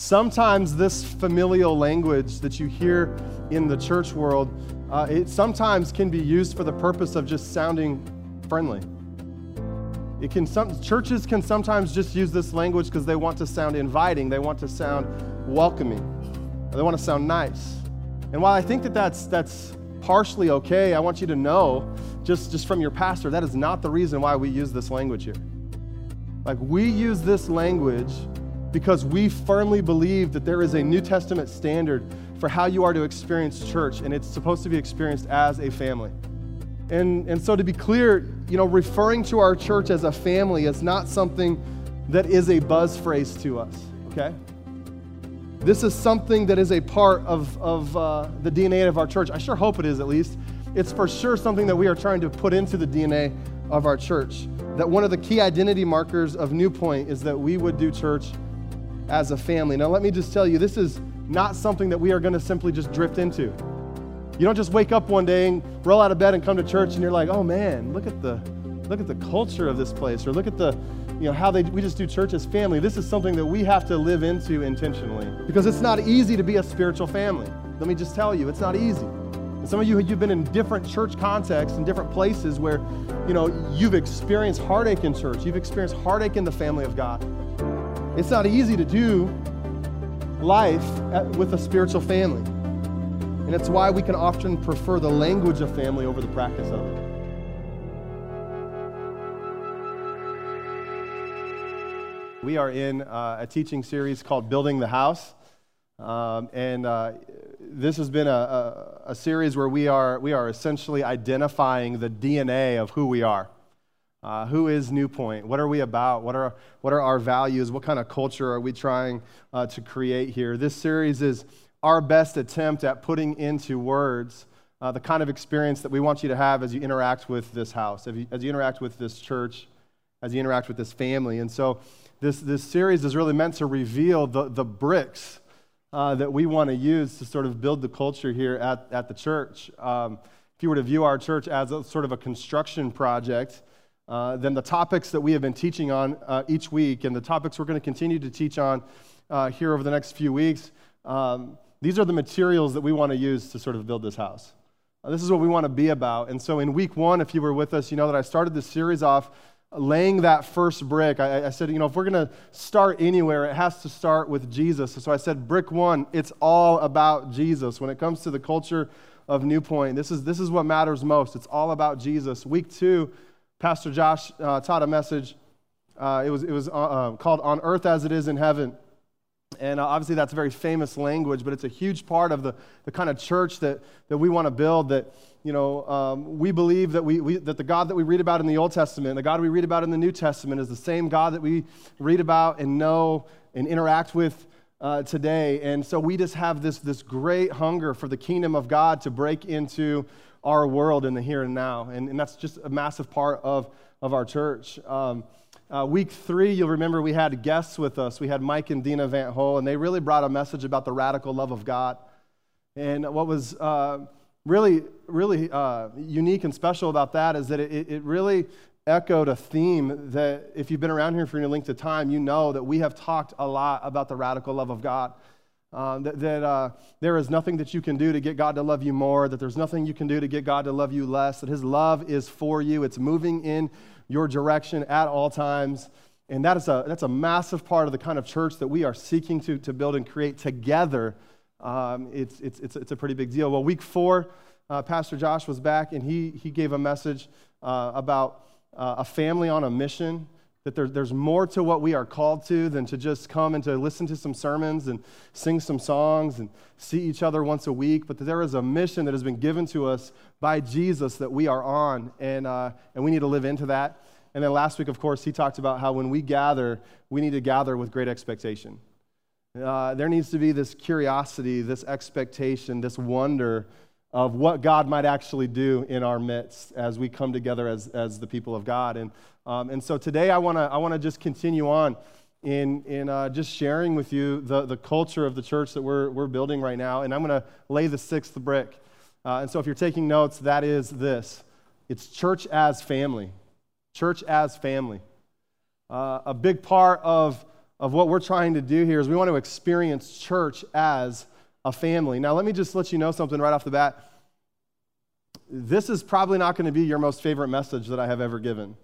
Sometimes this familial language that you hear in the church world, uh, it sometimes can be used for the purpose of just sounding friendly. It can some, churches can sometimes just use this language because they want to sound inviting, they want to sound welcoming, they want to sound nice. And while I think that that's, that's partially okay, I want you to know, just, just from your pastor, that is not the reason why we use this language here. Like, we use this language because we firmly believe that there is a New Testament standard for how you are to experience church, and it's supposed to be experienced as a family. And, and so, to be clear, you know, referring to our church as a family is not something that is a buzz phrase to us, okay? This is something that is a part of, of uh, the DNA of our church. I sure hope it is, at least. It's for sure something that we are trying to put into the DNA of our church. That one of the key identity markers of New Point is that we would do church as a family. Now, let me just tell you, this is not something that we are going to simply just drift into. You don't just wake up one day and roll out of bed and come to church and you're like, oh man, look at the look at the culture of this place, or look at the you know how they we just do church as family. This is something that we have to live into intentionally because it's not easy to be a spiritual family. Let me just tell you, it's not easy. And some of you you've been in different church contexts and different places where you know you've experienced heartache in church, you've experienced heartache in the family of God. It's not easy to do life with a spiritual family. And it's why we can often prefer the language of family over the practice of it. We are in uh, a teaching series called Building the House. Um, and uh, this has been a, a, a series where we are, we are essentially identifying the DNA of who we are. Uh, who is New Point? What are we about? What are, what are our values? What kind of culture are we trying uh, to create here? This series is our best attempt at putting into words uh, the kind of experience that we want you to have as you interact with this house, as you, as you interact with this church, as you interact with this family. And so, this, this series is really meant to reveal the, the bricks uh, that we want to use to sort of build the culture here at, at the church. Um, if you were to view our church as a sort of a construction project, uh, then the topics that we have been teaching on uh, each week and the topics we're going to continue to teach on uh, here over the next few weeks, um, these are the materials that we want to use to sort of build this house. Uh, this is what we want to be about. And so in week one, if you were with us, you know that I started this series off laying that first brick. I, I said, you know, if we're going to start anywhere, it has to start with Jesus. So I said, brick one, it's all about Jesus. When it comes to the culture of New Point, this is, this is what matters most. It's all about Jesus. Week two, Pastor Josh uh, taught a message. Uh, it was, it was uh, uh called On Earth as It Is in Heaven. And uh, obviously, that's a very famous language, but it's a huge part of the, the kind of church that, that we want to build. That, you know, um, we believe that, we, we, that the God that we read about in the Old Testament, the God we read about in the New Testament, is the same God that we read about and know and interact with uh, today. And so we just have this, this great hunger for the kingdom of God to break into our world in the here and now. And, and that's just a massive part of, of our church. Um, uh, week three, you'll remember we had guests with us. We had Mike and Dina Van Hole, and they really brought a message about the radical love of God. And what was uh, really, really uh, unique and special about that is that it, it really echoed a theme that if you've been around here for any length of time, you know that we have talked a lot about the radical love of God. Uh, that, that uh, there is nothing that you can do to get God to love you more, that there's nothing you can do to get God to love you less, that His love is for you. It's moving in your direction at all times. And that is a, that's a massive part of the kind of church that we are seeking to, to build and create together. Um, it's, it's, it's, it's, a pretty big deal. Well, week four, uh, Pastor Josh was back and he, he gave a message uh, about uh, a family on a mission that there, there's more to what we are called to than to just come and to listen to some sermons and sing some songs and see each other once a week, but that there is a mission that has been given to us by Jesus that we are on, and, uh, and we need to live into that. And then last week, of course, he talked about how when we gather, we need to gather with great expectation. Uh, there needs to be this curiosity, this expectation, this wonder of what God might actually do in our midst as we come together as, as the people of God. And, um, and so today I want to I wanna just continue on in, in uh, just sharing with you the, the culture of the church that we're, we're building right now. And I'm going to lay the sixth brick. Uh, and so if you're taking notes, that is this it's church as family. Church as family. Uh, a big part of of what we're trying to do here is we want to experience church as a family. Now, let me just let you know something right off the bat. This is probably not going to be your most favorite message that I have ever given.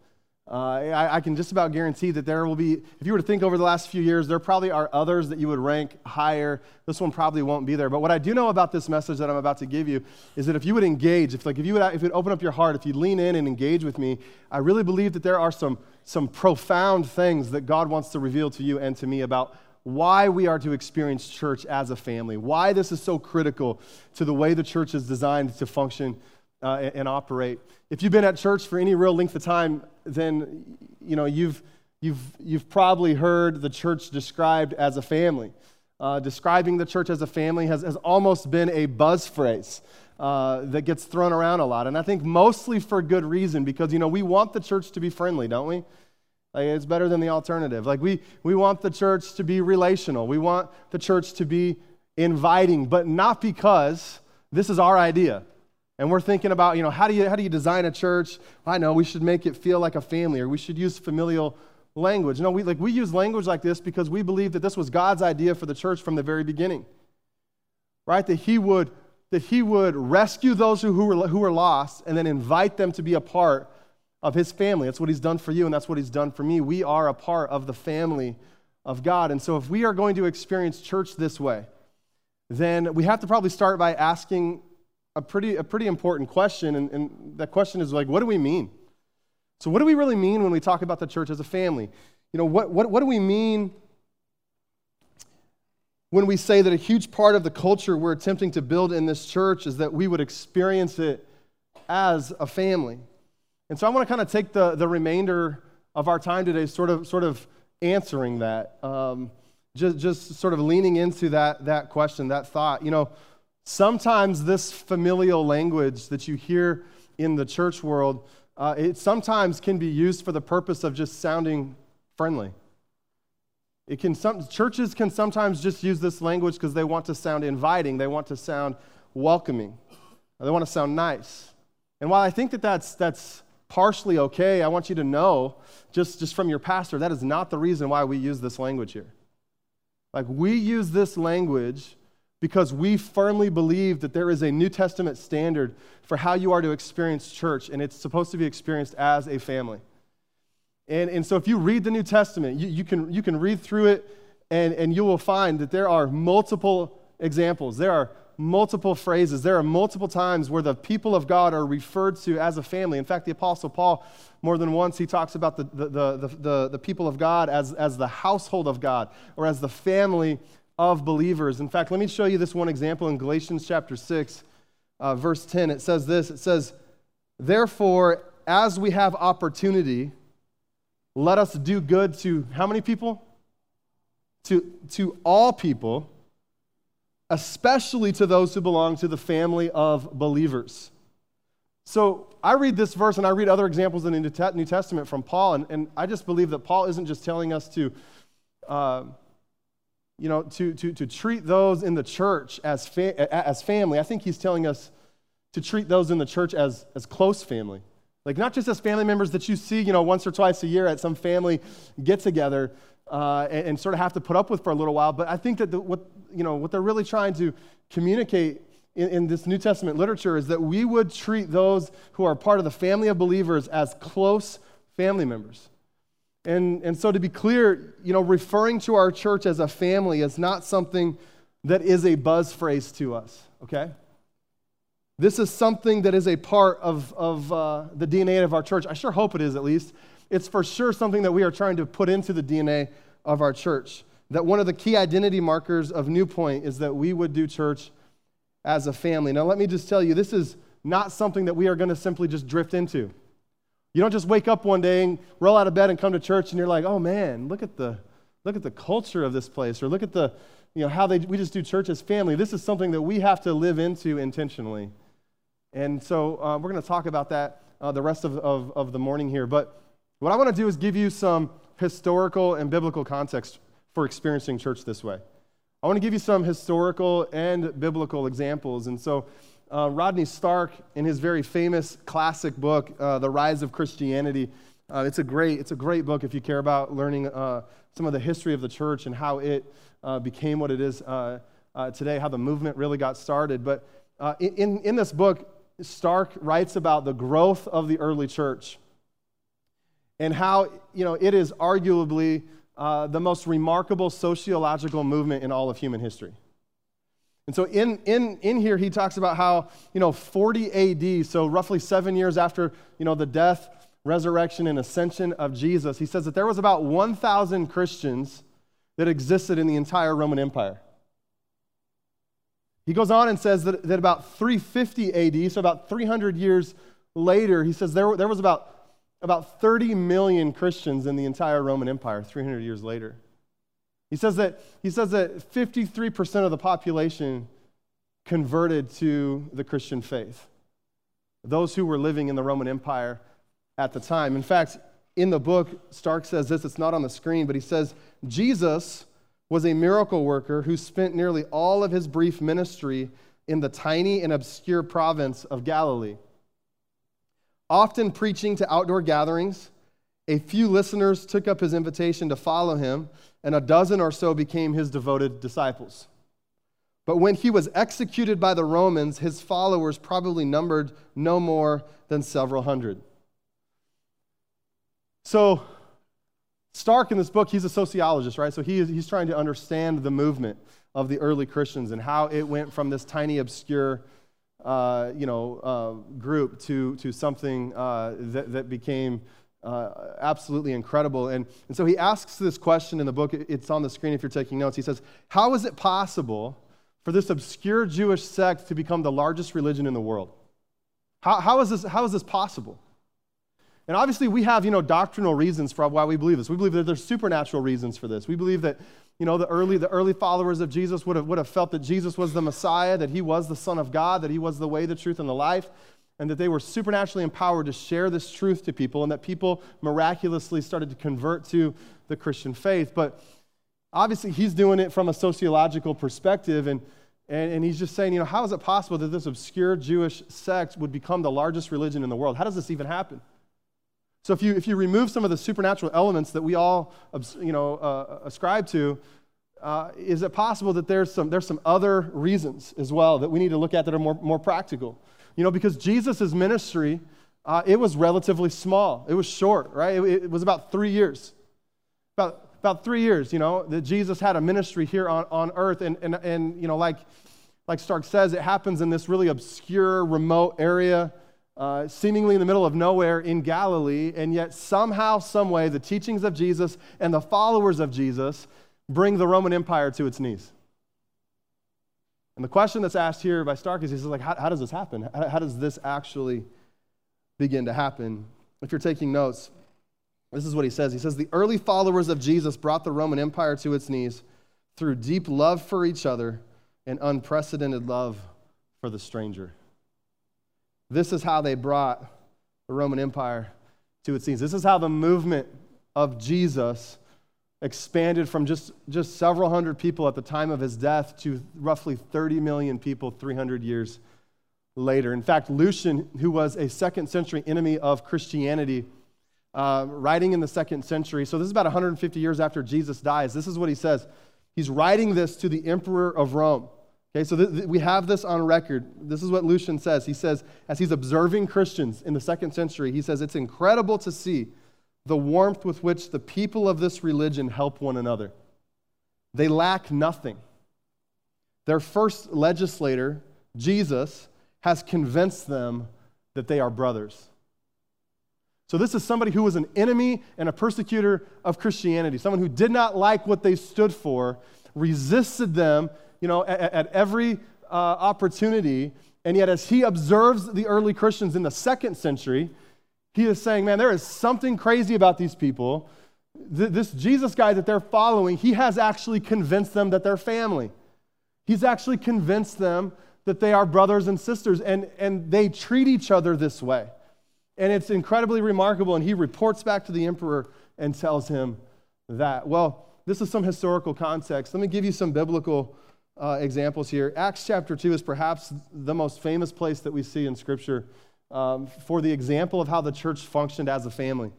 Uh, I, I, can just about guarantee that there will be, if you were to think over the last few years, there probably are others that you would rank higher. This one probably won't be there. But what I do know about this message that I'm about to give you is that if you would engage, if like if you would, if you'd open up your heart, if you lean in and engage with me, I really believe that there are some some profound things that God wants to reveal to you and to me about why we are to experience church as a family, why this is so critical to the way the church is designed to function uh, and operate. If you've been at church for any real length of time, then you know you've you've you've probably heard the church described as a family. Uh, describing the church as a family has, has almost been a buzz phrase uh, that gets thrown around a lot, and I think mostly for good reason because you know we want the church to be friendly, don't we? Like, it's better than the alternative. Like we we want the church to be relational. We want the church to be inviting, but not because this is our idea. And we're thinking about, you know, how do you, how do you design a church? I know we should make it feel like a family or we should use familial language. No, we, like, we use language like this because we believe that this was God's idea for the church from the very beginning. Right? That he would, that he would rescue those who, who, were, who were lost and then invite them to be a part of his family. That's what he's done for you and that's what he's done for me. We are a part of the family of God. And so if we are going to experience church this way, then we have to probably start by asking a pretty, a pretty important question, and, and that question is like, what do we mean? So, what do we really mean when we talk about the church as a family? You know, what, what, what do we mean when we say that a huge part of the culture we're attempting to build in this church is that we would experience it as a family? And so I want to kind of take the, the remainder of our time today sort of, sort of answering that, um, just, just sort of leaning into that, that question, that thought. You know, Sometimes this familial language that you hear in the church world, uh, it sometimes can be used for the purpose of just sounding friendly. It can some, churches can sometimes just use this language because they want to sound inviting, they want to sound welcoming, they want to sound nice. And while I think that that's, that's partially okay, I want you to know, just, just from your pastor, that is not the reason why we use this language here. Like, we use this language because we firmly believe that there is a New Testament standard for how you are to experience church, and it's supposed to be experienced as a family. And, and so if you read the New Testament, you, you, can, you can read through it, and, and you will find that there are multiple examples. There are multiple phrases. There are multiple times where the people of God are referred to as a family. In fact, the Apostle Paul, more than once, he talks about the, the, the, the, the people of God as, as the household of God or as the family of believers. In fact, let me show you this one example in Galatians chapter 6, uh, verse 10. It says this It says, Therefore, as we have opportunity, let us do good to how many people? To, to all people, especially to those who belong to the family of believers. So I read this verse and I read other examples in the New Testament from Paul, and, and I just believe that Paul isn't just telling us to. Uh, you know, to, to, to treat those in the church as, fa- as family. I think he's telling us to treat those in the church as, as close family. Like, not just as family members that you see, you know, once or twice a year at some family get together uh, and, and, sort of have to put up with for a little while, but I think that the, what, you know, what they're really trying to communicate in, in this New Testament literature is that we would treat those who are part of the family of believers as close family members. And, and so, to be clear, you know, referring to our church as a family is not something that is a buzz phrase to us, okay? This is something that is a part of, of uh, the DNA of our church. I sure hope it is, at least. It's for sure something that we are trying to put into the DNA of our church. That one of the key identity markers of New Point is that we would do church as a family. Now, let me just tell you, this is not something that we are going to simply just drift into. You don't just wake up one day and roll out of bed and come to church and you're like, oh man, look at the, look at the culture of this place, or look at the, you know, how they, we just do church as family. This is something that we have to live into intentionally. And so uh, we're going to talk about that uh, the rest of, of, of the morning here. But what I want to do is give you some historical and biblical context for experiencing church this way. I want to give you some historical and biblical examples. And so uh, Rodney Stark, in his very famous classic book, uh, The Rise of Christianity, Uh, it's, a great, it's a great book if you care about learning uh, some of the history of the church and how it uh, became what it is uh, today, how the movement really got started. But in, in this book, Stark writes about the growth of the early church and how you know, it is arguably Uh, the most remarkable sociological movement in all of human history. And so in, in, in here, he talks about how, you know, 40 AD, so roughly seven years after, you know, the death, resurrection, and ascension of Jesus, he says that there was about 1,000 Christians that existed in the entire Roman Empire. He goes on and says that, that about 350 AD, so about 300 years later, he says there, there was about, about 30 million Christians in the entire Roman Empire 300 years later. He says that, he says that 53% of the population converted to the Christian faith, those who were living in the Roman Empire at the time. In fact, in the book, Stark says this, it's not on the screen, but he says, Jesus was a miracle worker who spent nearly all of his brief ministry in the tiny and obscure province of Galilee. Often preaching to outdoor gatherings, a few listeners took up his invitation to follow him, and a dozen or so became his devoted disciples. But when he was executed by the Romans, his followers probably numbered no more than several hundred. So, Stark in this book, he's a sociologist, right? So he is, he's trying to understand the movement of the early Christians and how it went from this tiny, obscure, uh, you know, uh, group to, to something uh, that, that became uh, absolutely incredible. And, and so he asks this question in the book. It's on the screen if you're taking notes. He says, How is it possible for this obscure Jewish sect to become the largest religion in the world? How, how, is, this, how is this possible? And obviously, we have, you know, doctrinal reasons for why we believe this. We believe that there's supernatural reasons for this. We believe that, you know, the early, the early followers of Jesus would have, would have felt that Jesus was the Messiah, that he was the Son of God, that he was the way, the truth, and the life and that they were supernaturally empowered to share this truth to people, and that people miraculously started to convert to the Christian faith. But obviously, he's doing it from a sociological perspective, and, and, and he's just saying, you know, how is it possible that this obscure Jewish sect would become the largest religion in the world? How does this even happen? So if you, if you remove some of the supernatural elements that we all you know, uh, ascribe to, uh, is it possible that there's some, there's some other reasons as well that we need to look at that are more, more practical? You know, because Jesus' ministry, uh, it was relatively small. It was short, right? It, it, was about three years. About, about three years, you know, that Jesus had a ministry here on, on earth. And, and, and, you know, like, like Stark says, it happens in this really obscure, remote area, uh, seemingly in the middle of nowhere in Galilee. And yet, somehow, someway, the teachings of Jesus and the followers of Jesus bring the Roman Empire to its knees. And the question that's asked here by Stark is, he says, like, how, how does this happen? How, how does this actually begin to happen? If you're taking notes, this is what he says. He says, The early followers of Jesus brought the Roman Empire to its knees through deep love for each other and unprecedented love for the stranger. This is how they brought the Roman Empire to its knees. This is how the movement of Jesus expanded from just, just several hundred people at the time of his death to roughly 30 million people 300 years later. In fact, Lucian, who was a second century enemy of Christianity, uh, writing in the second century, so this is about 150 years after Jesus dies, this is what he says. He's writing this to the emperor of Rome. Okay, so th- th- we have this on record. This is what Lucian says. He says, as he's observing Christians in the second century, he says, It's incredible to see the warmth with which the people of this religion help one another. They lack nothing. Their first legislator, Jesus, has convinced them that they are brothers. So, this is somebody who was an enemy and a persecutor of Christianity, someone who did not like what they stood for, resisted them, you know, at, at every uh, opportunity. And yet, as he observes the early Christians in the second century, he is saying, man, there is something crazy about these people. This Jesus guy that they're following, he has actually convinced them that they're family. He's actually convinced them that they are brothers and sisters, and, and they treat each other this way. And it's incredibly remarkable. And he reports back to the emperor and tells him that. Well, this is some historical context. Let me give you some biblical uh, examples here. Acts chapter 2 is perhaps the most famous place that we see in Scripture um, for the example of how the church functioned as a family.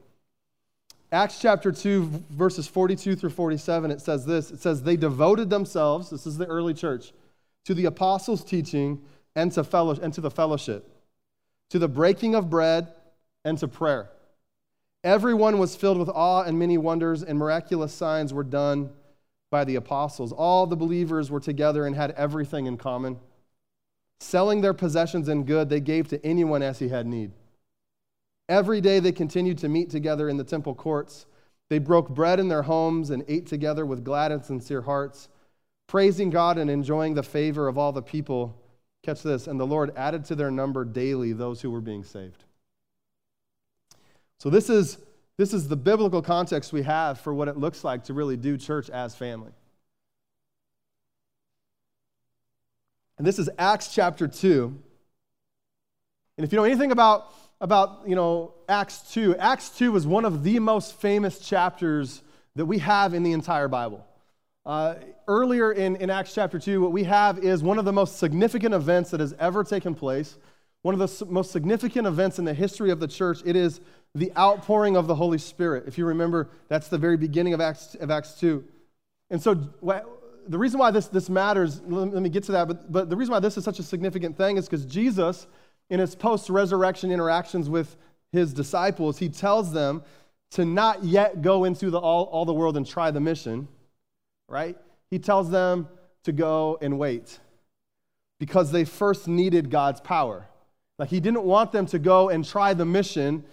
Acts chapter 2, verses 42 through 47, it says this it says, They devoted themselves, this is the early church, to the apostles' teaching and to, fellow, and to the fellowship, to the breaking of bread and to prayer. Everyone was filled with awe, and many wonders and miraculous signs were done by the apostles. All the believers were together and had everything in common. Selling their possessions and good, they gave to anyone as he had need. Every day they continued to meet together in the temple courts. They broke bread in their homes and ate together with glad and sincere hearts, praising God and enjoying the favor of all the people. Catch this, and the Lord added to their number daily those who were being saved. So, this is, this is the biblical context we have for what it looks like to really do church as family. And this is Acts chapter 2. And if you know anything about about, you know, Acts 2. Acts 2 was one of the most famous chapters that we have in the entire Bible. Uh, earlier in, in Acts chapter 2, what we have is one of the most significant events that has ever taken place, one of the most significant events in the history of the church. It is the outpouring of the Holy Spirit. If you remember, that's the very beginning of Acts, of Acts 2. And so, the reason why this, this matters, let me get to that, but, but the reason why this is such a significant thing is because Jesus in his post resurrection interactions with his disciples, he tells them to not yet go into the, all, all the world and try the mission, right? He tells them to go and wait because they first needed God's power. Like he didn't want them to go and try the mission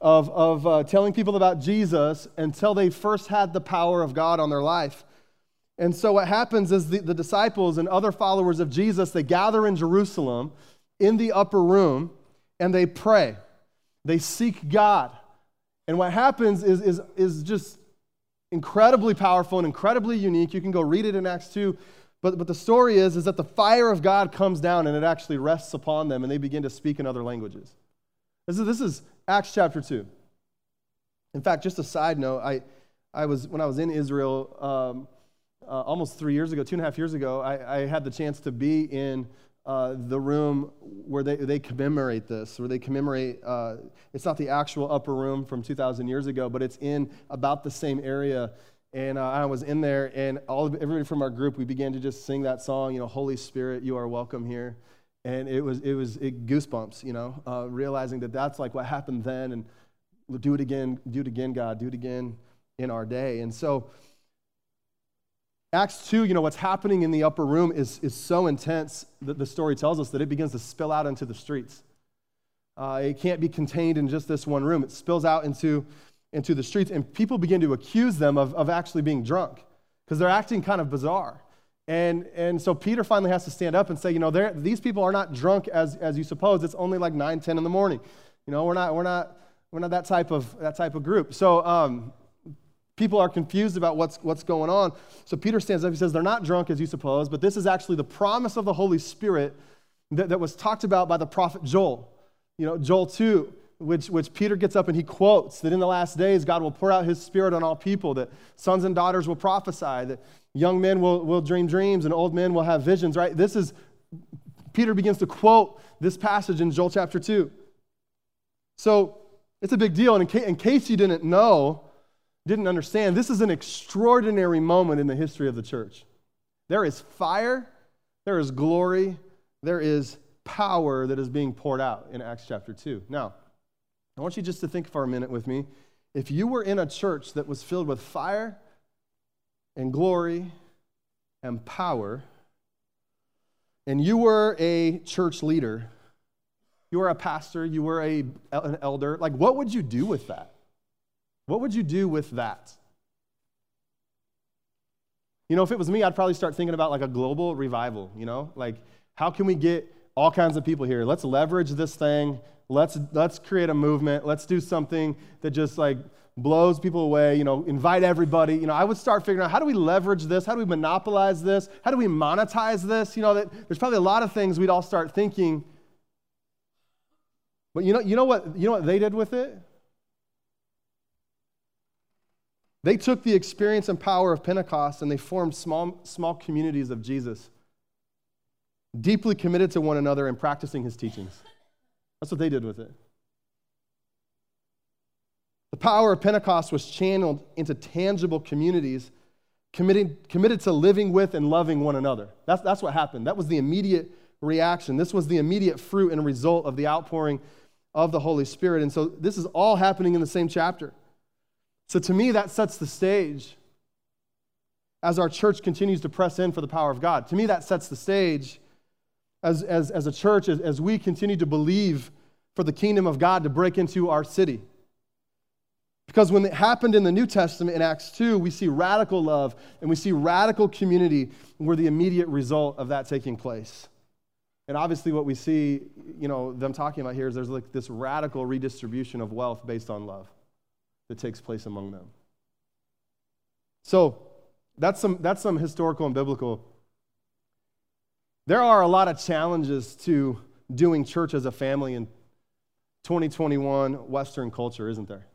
of, of uh, telling people about Jesus until they first had the power of God on their life. And so what happens is the, the disciples and other followers of Jesus, they gather in Jerusalem in the upper room and they pray. They seek God. And what happens is, is, is just incredibly powerful and incredibly unique. You can go read it in Acts 2. But, but the story is, is that the fire of God comes down and it actually rests upon them and they begin to speak in other languages. This is, this is Acts chapter 2. In fact, just a side note, I, I was, when I was in Israel um, uh, almost three years ago, two and a half years ago, I, I had the chance to be in uh, the room where they, they commemorate this, where they commemorate, uh, it's not the actual upper room from 2,000 years ago, but it's in about the same area. And uh, I was in there, and all of, everybody from our group, we began to just sing that song, you know, Holy Spirit, you are welcome here. And it was, it was it, goosebumps, you know, uh, realizing that that's like what happened then, and do it again, do it again, God, do it again in our day. And so, Acts 2, you know, what's happening in the upper room is, is so intense that the story tells us that it begins to spill out into the streets. Uh, it can't be contained in just this one room. It spills out into, into the streets, and people begin to accuse them of, of actually being drunk because they're acting kind of bizarre. And, and so Peter finally has to stand up and say, you know, these people are not drunk as, as you suppose. It's only like 9, 10 in the morning. You know, we're not, we're not, we're not that, type of, that type of group. So um, people are confused about what's, what's going on. So Peter stands up. He says, They're not drunk as you suppose, but this is actually the promise of the Holy Spirit that, that was talked about by the prophet Joel. You know, Joel 2, which, which Peter gets up and he quotes that in the last days God will pour out his spirit on all people, that sons and daughters will prophesy, that young men will, will dream dreams and old men will have visions, right? This is, Peter begins to quote this passage in Joel chapter 2. So it's a big deal. And in, ca- in case you didn't know, didn't understand, this is an extraordinary moment in the history of the church. There is fire, there is glory, there is power that is being poured out in Acts chapter 2. Now, I want you just to think for a minute with me. If you were in a church that was filled with fire and glory and power, and you were a church leader, you were a pastor, you were a, an elder, like what would you do with that? What would you do with that? You know, if it was me, I'd probably start thinking about like a global revival, you know? Like, how can we get all kinds of people here? Let's leverage this thing. Let's, let's create a movement. Let's do something that just like blows people away, you know, invite everybody. You know, I would start figuring out how do we leverage this? How do we monopolize this? How do we monetize this? You know, that there's probably a lot of things we'd all start thinking. But you know, you know what, you know what they did with it? They took the experience and power of Pentecost and they formed small, small communities of Jesus, deeply committed to one another and practicing his teachings. That's what they did with it. The power of Pentecost was channeled into tangible communities committed, committed to living with and loving one another. That's, that's what happened. That was the immediate reaction. This was the immediate fruit and result of the outpouring of the Holy Spirit. And so this is all happening in the same chapter. So to me, that sets the stage as our church continues to press in for the power of God. To me, that sets the stage as, as, as a church, as, as we continue to believe for the kingdom of God to break into our city. Because when it happened in the New Testament in Acts 2, we see radical love and we see radical community were the immediate result of that taking place. And obviously, what we see, you know, them talking about here is there's like this radical redistribution of wealth based on love that takes place among them. So that's some, that's some historical and biblical. There are a lot of challenges to doing church as a family in 2021 Western culture, isn't there?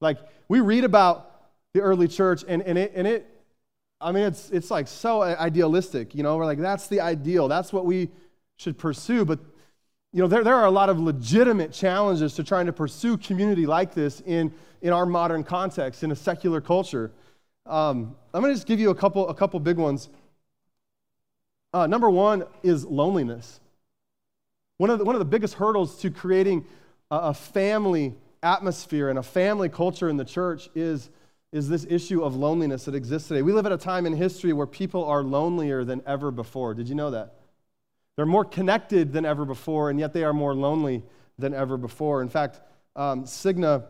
Like, we read about the early church, and, and, it, and it, I mean, it's, it's like so idealistic, you know? We're like, that's the ideal, that's what we should pursue. But, you know, there, there are a lot of legitimate challenges to trying to pursue community like this in, in our modern context, in a secular culture. Um, I'm going to just give you a couple, a couple big ones. Uh, number one is loneliness. One of, the, one of the biggest hurdles to creating a, a family atmosphere and a family culture in the church is, is this issue of loneliness that exists today. We live at a time in history where people are lonelier than ever before. Did you know that? They're more connected than ever before, and yet they are more lonely than ever before. In fact, um, Cigna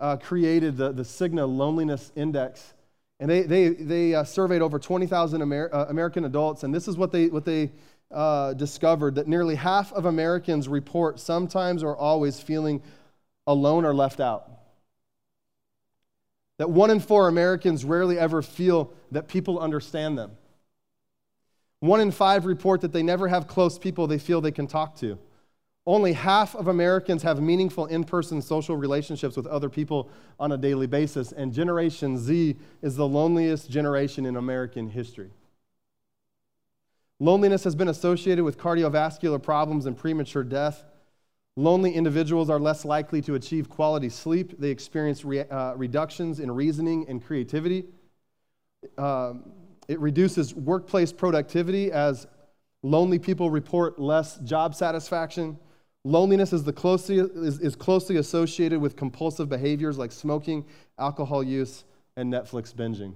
uh, created the, the Cigna Loneliness Index, and they, they, they uh, surveyed over 20,000 Amer- uh, American adults, and this is what they, what they uh, discovered that nearly half of Americans report sometimes or always feeling alone or left out. That one in four Americans rarely ever feel that people understand them. One in five report that they never have close people they feel they can talk to. Only half of Americans have meaningful in person social relationships with other people on a daily basis, and Generation Z is the loneliest generation in American history. Loneliness has been associated with cardiovascular problems and premature death. Lonely individuals are less likely to achieve quality sleep. They experience re, uh, reductions in reasoning and creativity. Um, it reduces workplace productivity as lonely people report less job satisfaction. Loneliness is, the closely, is, is closely associated with compulsive behaviors like smoking, alcohol use, and Netflix binging.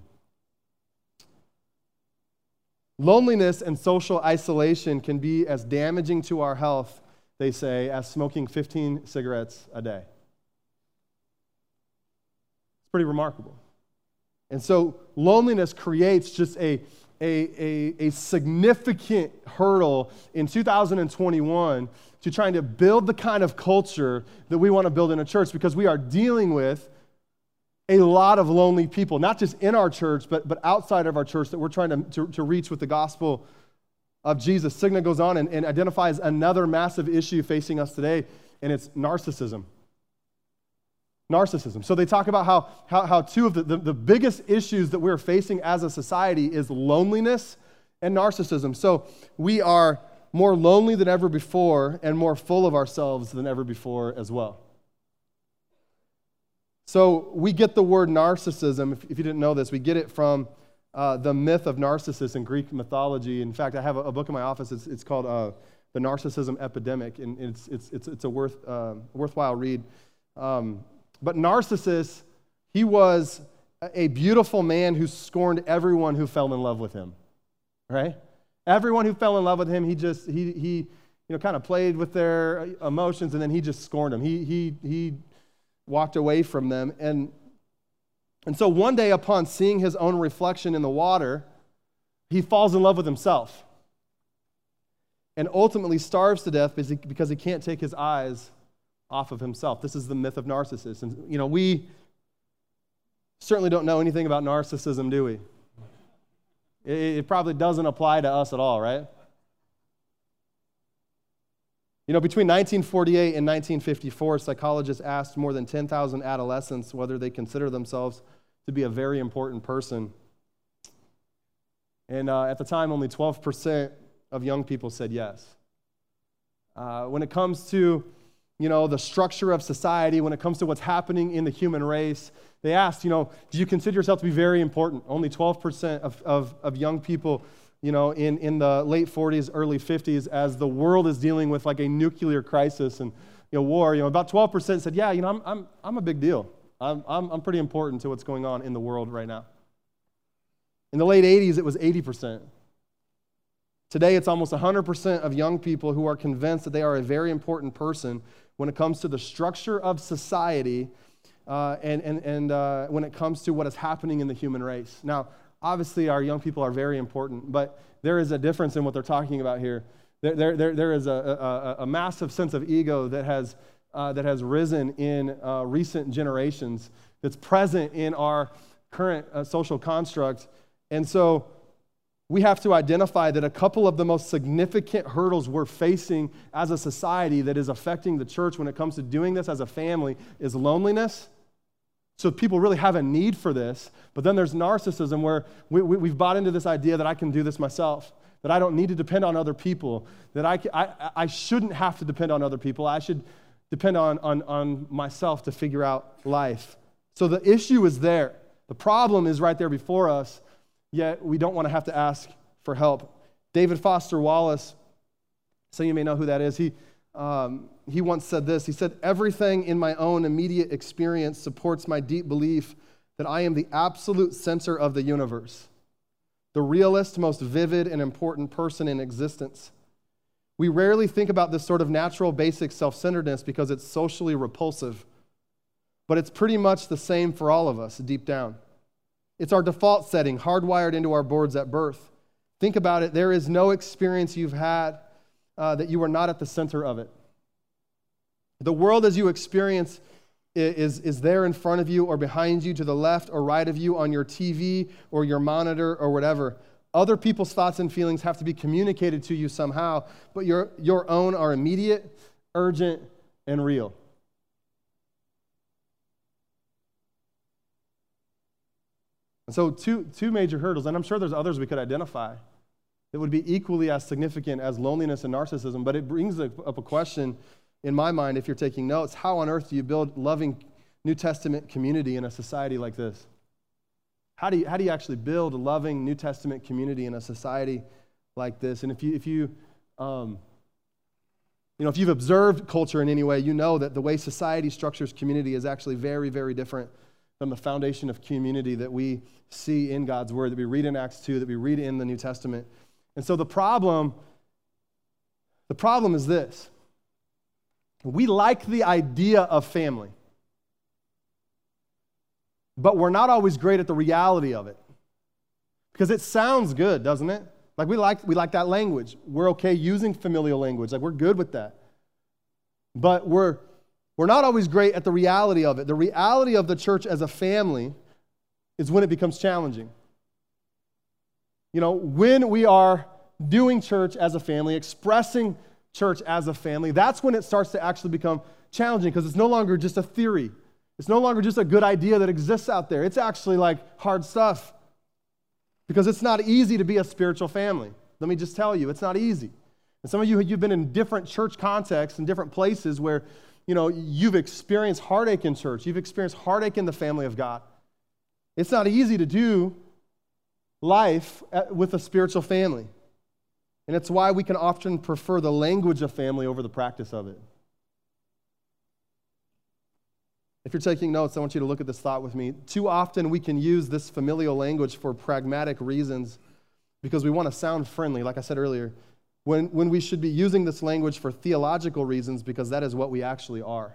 Loneliness and social isolation can be as damaging to our health they say, as smoking 15 cigarettes a day. It's pretty remarkable. And so loneliness creates just a, a, a, a, significant hurdle in 2021 to trying to build the kind of culture that we want to build in a church because we are dealing with a lot of lonely people, not just in our church, but, but outside of our church that we're trying to, to, to reach with the gospel of Jesus, Cigna goes on and, and identifies another massive issue facing us today, and it's narcissism. Narcissism. So they talk about how, how, how two of the, the, the biggest issues that we're facing as a society is loneliness and narcissism. So we are more lonely than ever before and more full of ourselves than ever before as well. So we get the word narcissism, if, if you didn't know this, we get it from uh, the myth of Narcissus in Greek mythology. In fact, I have a, a book in my office. It's, it's called uh, The Narcissism Epidemic, and it's, it's, it's, it's a worth, uh, worthwhile read. Um, but Narcissus, he was a beautiful man who scorned everyone who fell in love with him, right? Everyone who fell in love with him, he just, he, he you know, kind of played with their emotions, and then he just scorned them. He, he, he walked away from them. And and so one day, upon seeing his own reflection in the water, he falls in love with himself and ultimately starves to death because he can't take his eyes off of himself. This is the myth of narcissism. You know, we certainly don't know anything about narcissism, do we? It, probably doesn't apply to us at all, right? You know, between 1948 and 1954, psychologists asked more than 10,000 adolescents whether they consider themselves to be a very important person. And uh, at the time, only 12% of young people said yes. Uh, when it comes to you know, the structure of society, when it comes to what's happening in the human race, they asked, you know, do you consider yourself to be very important? Only 12% of, of, of young people, you know, in, in the late 40s, early 50s, as the world is dealing with like a nuclear crisis and, you know, war, you know, about 12% said, yeah, you know, I'm, I'm, I'm a big deal. I'm, I'm, I'm pretty important to what's going on in the world right now. In the late 80s, it was 80%. Today, it's almost 100% of young people who are convinced that they are a very important person when it comes to the structure of society uh, and, and, and uh, when it comes to what is happening in the human race. Now, obviously, our young people are very important, but there is a difference in what they're talking about here. There, there, there, there is a, a, a, massive sense of ego that has, uh, that has risen in uh, recent generations, that's present in our current uh, social construct. And so, we have to identify that a couple of the most significant hurdles we're facing as a society that is affecting the church when it comes to doing this as a family is loneliness. So people really have a need for this. But then there's narcissism where we, have we, bought into this idea that I can do this myself, that I don't need to depend on other people, that I, I, I shouldn't have to depend on other people. I should depend on, on, on myself to figure out life. So the issue is there. The problem is right there before us yet we don't want to have to ask for help. David Foster Wallace, some you may know who that is, he, um, he once said this He said, Everything in my own immediate experience supports my deep belief that I am the absolute center of the universe, the realest, most vivid, and important person in existence. We rarely think about this sort of natural, basic self centeredness because it's socially repulsive. But it's pretty much the same for all of us deep down. It's our default setting, hardwired into our boards at birth. Think about it. There is no experience you've had uh, that you are not at the center of it. The world as you experience is, is there in front of you or behind you, to the left or right of you, on your TV or your monitor or whatever. Other people's thoughts and feelings have to be communicated to you somehow, but your, your own are immediate, urgent, and real. And so, two, two major hurdles, and I'm sure there's others we could identify that would be equally as significant as loneliness and narcissism, but it brings up a question in my mind, if you're taking notes how on earth do you build loving New Testament community in a society like this? How do you, how do you actually build a loving New Testament community in a society like this? And if you, if you, um, you know, if you've observed culture in any way, you know that the way society structures community is actually very, very different from the foundation of community that we see in God's Word, that we read in Acts 2, that we read in the New Testament. And so the problem, the problem is this. We like the idea of family, but we're not always great at the reality of it. Because it sounds good, doesn't it? Like we like, we like that language. We're okay using familial language. Like we're good with that. But we're we're not always great at the reality of it. The reality of the church as a family is when it becomes challenging. You know, when we are doing church as a family, expressing church as a family, that's when it starts to actually become challenging because it's no longer just a theory. It's no longer just a good idea that exists out there. It's actually like hard stuff because it's not easy to be a spiritual family. Let me just tell you, it's not easy. And some of you, you've been in different church contexts and different places where you know, you've experienced heartache in church, you've experienced heartache in the family of God. It's not easy to do life with a spiritual family. And it's why we can often prefer the language of family over the practice of it. If you're taking notes, I want you to look at this thought with me. Too often we can use this familial language for pragmatic reasons because we want to sound friendly, like I said earlier when, when we should be using this language for theological reasons because that is what we actually are.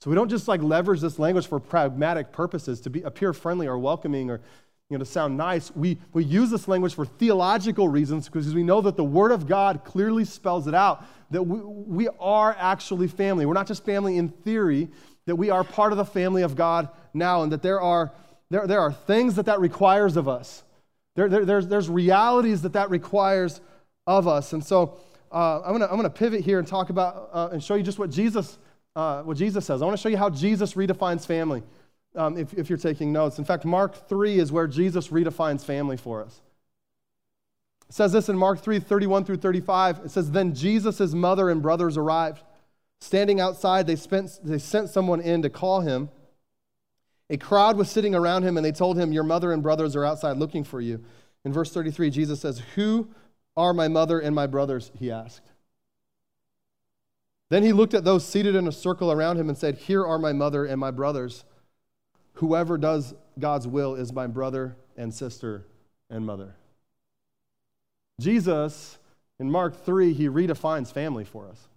So we don't just like leverage this language for pragmatic purposes to be appear friendly or welcoming or you know to sound nice. We, we use this language for theological reasons because we know that the Word of God clearly spells it out that we, we are actually family. We're not just family in theory, that we are part of the family of God now, and that there are, there, there are things that that requires of us. There, there, there's, there's realities that that requires of us. And so uh, I'm going to I'm gonna pivot here and talk about uh, and show you just what Jesus, uh, what Jesus says. I want to show you how Jesus redefines family um, if, if you're taking notes. In fact, Mark 3 is where Jesus redefines family for us. It says this in Mark 3 31 through 35. It says, Then Jesus' mother and brothers arrived. Standing outside, they, spent, they sent someone in to call him. A crowd was sitting around him, and they told him, Your mother and brothers are outside looking for you. In verse 33, Jesus says, Who are my mother and my brothers? He asked. Then he looked at those seated in a circle around him and said, Here are my mother and my brothers. Whoever does God's will is my brother and sister and mother. Jesus, in Mark 3, he redefines family for us.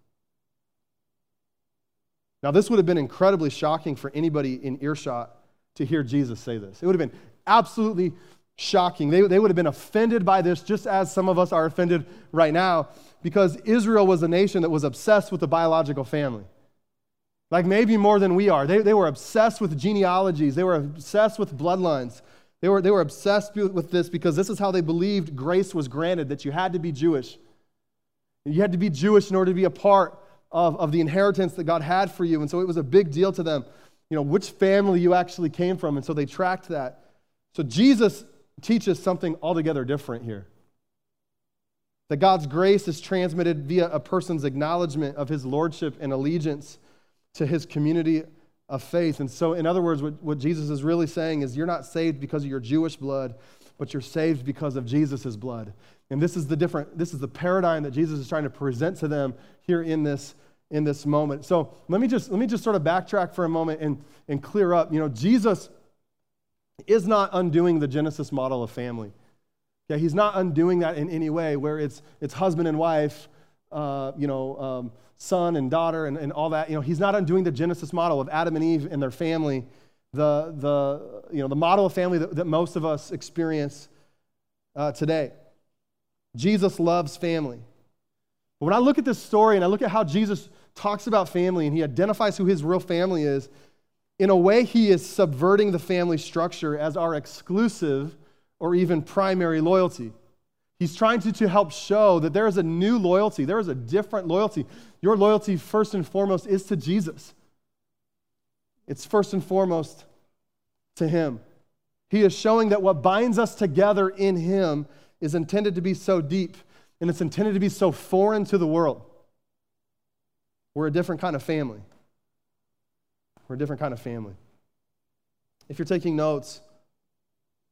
Now, this would have been incredibly shocking for anybody in earshot to hear Jesus say this. It would have been absolutely shocking. They, they would have been offended by this just as some of us are offended right now because Israel was a nation that was obsessed with the biological family. Like maybe more than we are. They, they were obsessed with genealogies, they were obsessed with bloodlines. They were, they were obsessed with this because this is how they believed grace was granted that you had to be Jewish. You had to be Jewish in order to be a part of, of the inheritance that God had for you. And so it was a big deal to them, you know, which family you actually came from. And so they tracked that. So Jesus teaches something altogether different here. That God's grace is transmitted via a person's acknowledgement of his lordship and allegiance to his community of faith. And so, in other words, what, what Jesus is really saying is you're not saved because of your Jewish blood, but you're saved because of Jesus' blood. And this is the different, this is the paradigm that Jesus is trying to present to them here in this, in this moment. So let me just let me just sort of backtrack for a moment and, and clear up. You know, Jesus is not undoing the Genesis model of family. Okay, he's not undoing that in any way, where it's it's husband and wife, uh, you know, um, son and daughter, and, and all that. You know, he's not undoing the Genesis model of Adam and Eve and their family, the the you know the model of family that, that most of us experience uh, today. Jesus loves family. But when I look at this story and I look at how Jesus talks about family and he identifies who his real family is, in a way, he is subverting the family structure as our exclusive or even primary loyalty. He's trying to, to help show that there is a new loyalty, there is a different loyalty. Your loyalty, first and foremost, is to Jesus. It's first and foremost to Him. He is showing that what binds us together in Him is intended to be so deep and it's intended to be so foreign to the world. We're a different kind of family. We're a different kind of family. If you're taking notes,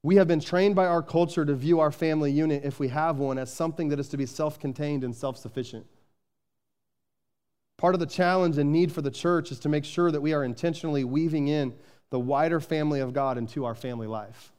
we have been trained by our culture to view our family unit, if we have one, as something that is to be self contained and self sufficient. Part of the challenge and need for the church is to make sure that we are intentionally weaving in the wider family of God into our family life.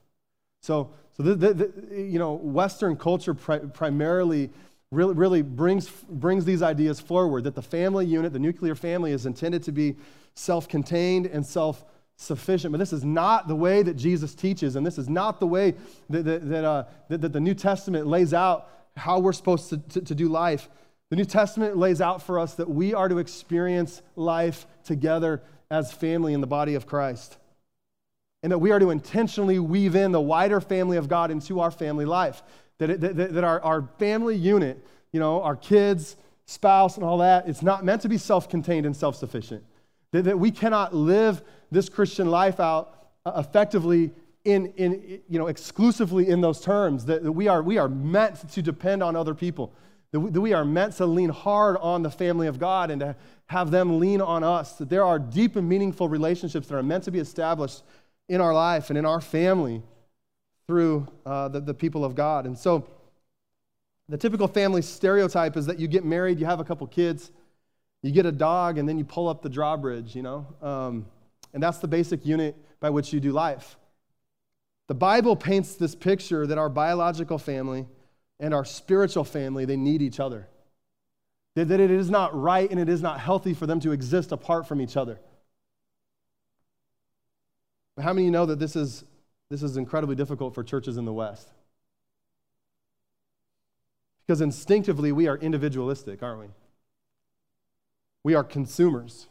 So, so the, the, the, you know, Western culture pri- primarily really, really brings, brings these ideas forward that the family unit, the nuclear family, is intended to be self contained and self sufficient. But this is not the way that Jesus teaches, and this is not the way that, that, that, uh, that, that the New Testament lays out how we're supposed to, to, to do life. The New Testament lays out for us that we are to experience life together as family in the body of Christ and that we are to intentionally weave in the wider family of God into our family life. That, it, that, that our, our family unit, you know, our kids, spouse, and all that, it's not meant to be self contained and self sufficient. That, that we cannot live this Christian life out uh, effectively in, in, you know, exclusively in those terms. That, that we, are, we are meant to depend on other people. That we, that we are meant to lean hard on the family of God and to have them lean on us. That there are deep and meaningful relationships that are meant to be established in our life and in our family through uh, the, the people of God. And so, the typical family stereotype is that you get married, you have a couple kids, you get a dog, and then you pull up the drawbridge, you know? Um, and that's the basic unit by which you do life. The Bible paints this picture that our biological family and our spiritual family, they need each other. That it is not right and it is not healthy for them to exist apart from each other. But how many you know that this is, this is incredibly difficult for churches in the West? Because instinctively, we are individualistic, aren't we? We are consumers.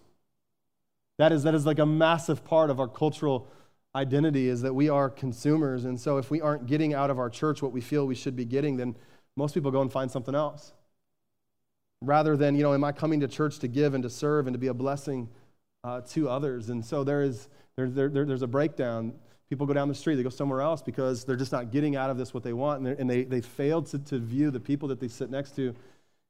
That is, that is like a massive part of our cultural identity is that we are consumers. And so if we aren't getting out of our church what we feel we should be getting, then most people go and find something else. Rather than, you know, am I coming to church to give and to serve and to be a blessing uh, to others? And so there is there, there, there, there's a breakdown. People go down the street, they go somewhere else because they're just not getting out of this what they want, and, and they, they failed to, to view the people that they sit next to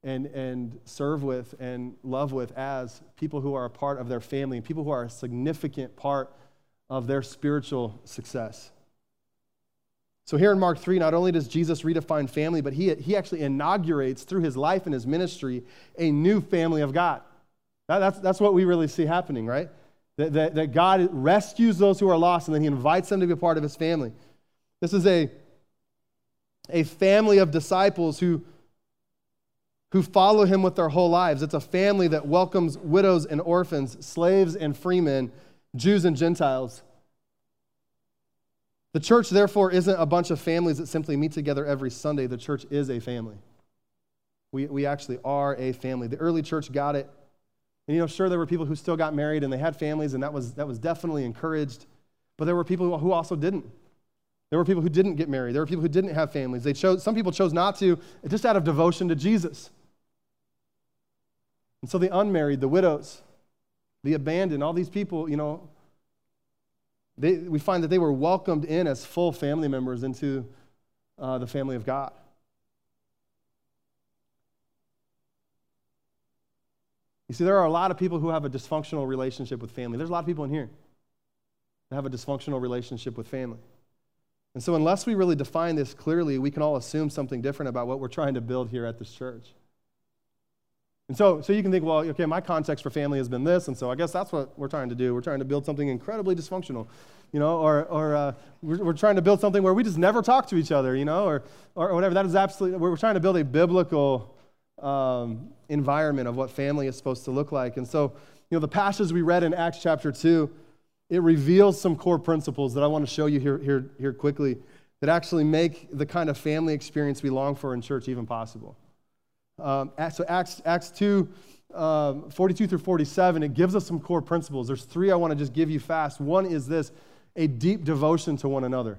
and, and serve with and love with as people who are a part of their family and people who are a significant part of their spiritual success. So, here in Mark 3, not only does Jesus redefine family, but he, he actually inaugurates through his life and his ministry a new family of God. That, that's, that's what we really see happening, right? That, that, that God rescues those who are lost and then he invites them to be a part of his family. This is a, a family of disciples who, who follow him with their whole lives. It's a family that welcomes widows and orphans, slaves and freemen, Jews and Gentiles. The church, therefore, isn't a bunch of families that simply meet together every Sunday. The church is a family. We, we actually are a family. The early church got it. And you know, sure, there were people who still got married and they had families, and that was, that was definitely encouraged. But there were people who also didn't. There were people who didn't get married. There were people who didn't have families. They chose, some people chose not to, just out of devotion to Jesus. And so the unmarried, the widows, the abandoned, all these people, you know, they, we find that they were welcomed in as full family members into uh, the family of God. You see, there are a lot of people who have a dysfunctional relationship with family. There's a lot of people in here that have a dysfunctional relationship with family. And so, unless we really define this clearly, we can all assume something different about what we're trying to build here at this church. And so, so you can think, well, okay, my context for family has been this, and so I guess that's what we're trying to do. We're trying to build something incredibly dysfunctional, you know, or, or uh, we're, we're, trying to build something where we just never talk to each other, you know, or, or, whatever. That is absolutely, we're trying to build a biblical um, environment of what family is supposed to look like. And so, you know, the passage we read in Acts chapter 2, it reveals some core principles that I want to show you here, here, here quickly that actually make the kind of family experience we long for in church even possible. Um, so Acts, Acts 2, um, 42 through 47, it gives us some core principles. There's three I want to just give you fast. One is this a deep devotion to one another.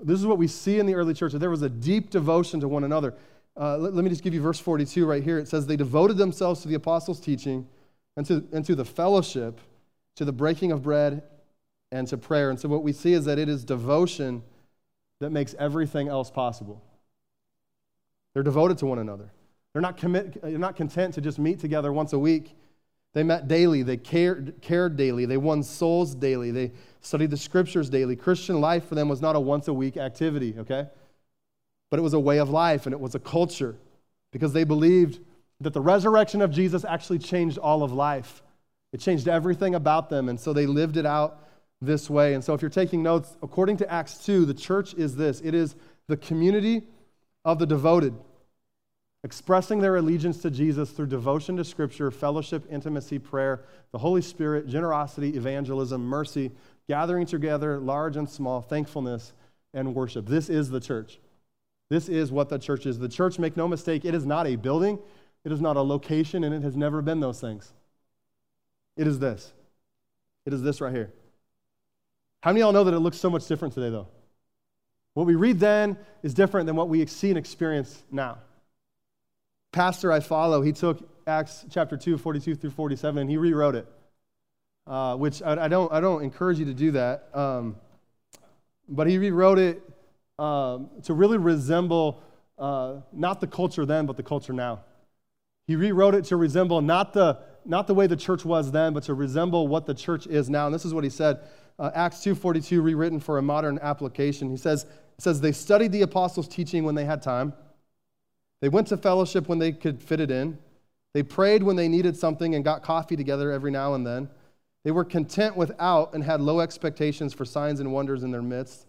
This is what we see in the early church, that there was a deep devotion to one another. Uh, let, let, me just give you verse 42 right here. It says, They devoted themselves to the apostles' teaching and to, and to the fellowship, to the breaking of bread, and to prayer. And so what we see is that it is devotion that makes everything else possible. They're devoted to one another. They're not, commit, they're not content to just meet together once a week. They met daily. They cared, cared daily. They won souls daily. They studied the scriptures daily. Christian life for them was not a once a week activity, okay? But it was a way of life and it was a culture because they believed that the resurrection of Jesus actually changed all of life. It changed everything about them. And so they lived it out this way. And so if you're taking notes, according to Acts 2, the church is this it is the community of the devoted expressing their allegiance to Jesus through devotion to Scripture, fellowship, intimacy, prayer, the Holy Spirit, generosity, evangelism, mercy, gathering together, large and small, thankfulness, and worship. This is the church. This is what the church is. The church, make no mistake, it is not a building, it is not a location, and it has never been those things. It is this. It is this right here. How many of y'all know that it looks so much different today, though? What we read then is different than what we see and experience now pastor I follow, he took Acts chapter 2, 42 through 47, and he rewrote it, uh, which I, I, don't, I don't encourage you to do that. Um, but he rewrote it um, to really resemble uh, not the culture then, but the culture now. He rewrote it to resemble not the, not the way the church was then, but to resemble what the church is now. And this is what he said. Uh, Acts 2.42, rewritten for a modern application. He says, says, they studied the apostles' teaching when they had time – they went to fellowship when they could fit it in. They prayed when they needed something and got coffee together every now and then. They were content without and had low expectations for signs and wonders in their midst.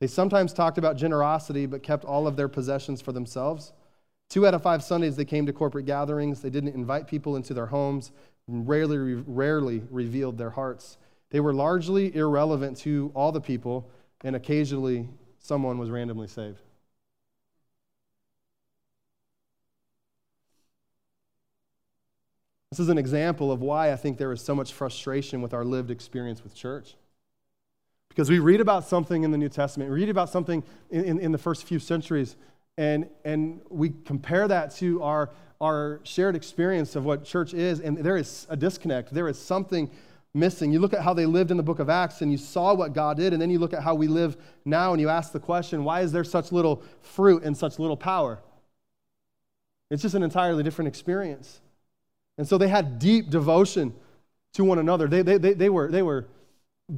They sometimes talked about generosity but kept all of their possessions for themselves. Two out of five Sundays they came to corporate gatherings. They didn't invite people into their homes and rarely, rarely revealed their hearts. They were largely irrelevant to all the people, and occasionally someone was randomly saved. This is an example of why I think there is so much frustration with our lived experience with church. Because we read about something in the New Testament, we read about something in, in, in, the first few centuries, and, and we compare that to our, our shared experience of what church is, and there is a disconnect. There is something missing. You look at how they lived in the book of Acts, and you saw what God did, and then you look at how we live now, and you ask the question why is there such little fruit and such little power? It's just an entirely different experience. And so they had deep devotion to one another. They, they, they, they, were, they were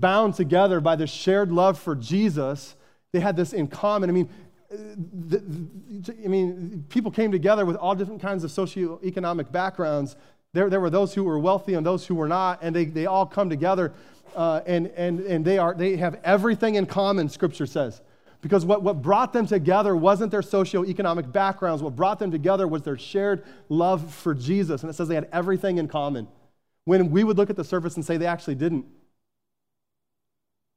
bound together by this shared love for Jesus. They had this in common. I mean, I mean, people came together with all different kinds of socioeconomic backgrounds. There, there were those who were wealthy and those who were not, and they, they all come together, uh, and, and, and they, are, they have everything in common, Scripture says. Because what, what brought them together wasn't their socioeconomic backgrounds. What brought them together was their shared love for Jesus. And it says they had everything in common. When we would look at the surface and say they actually didn't.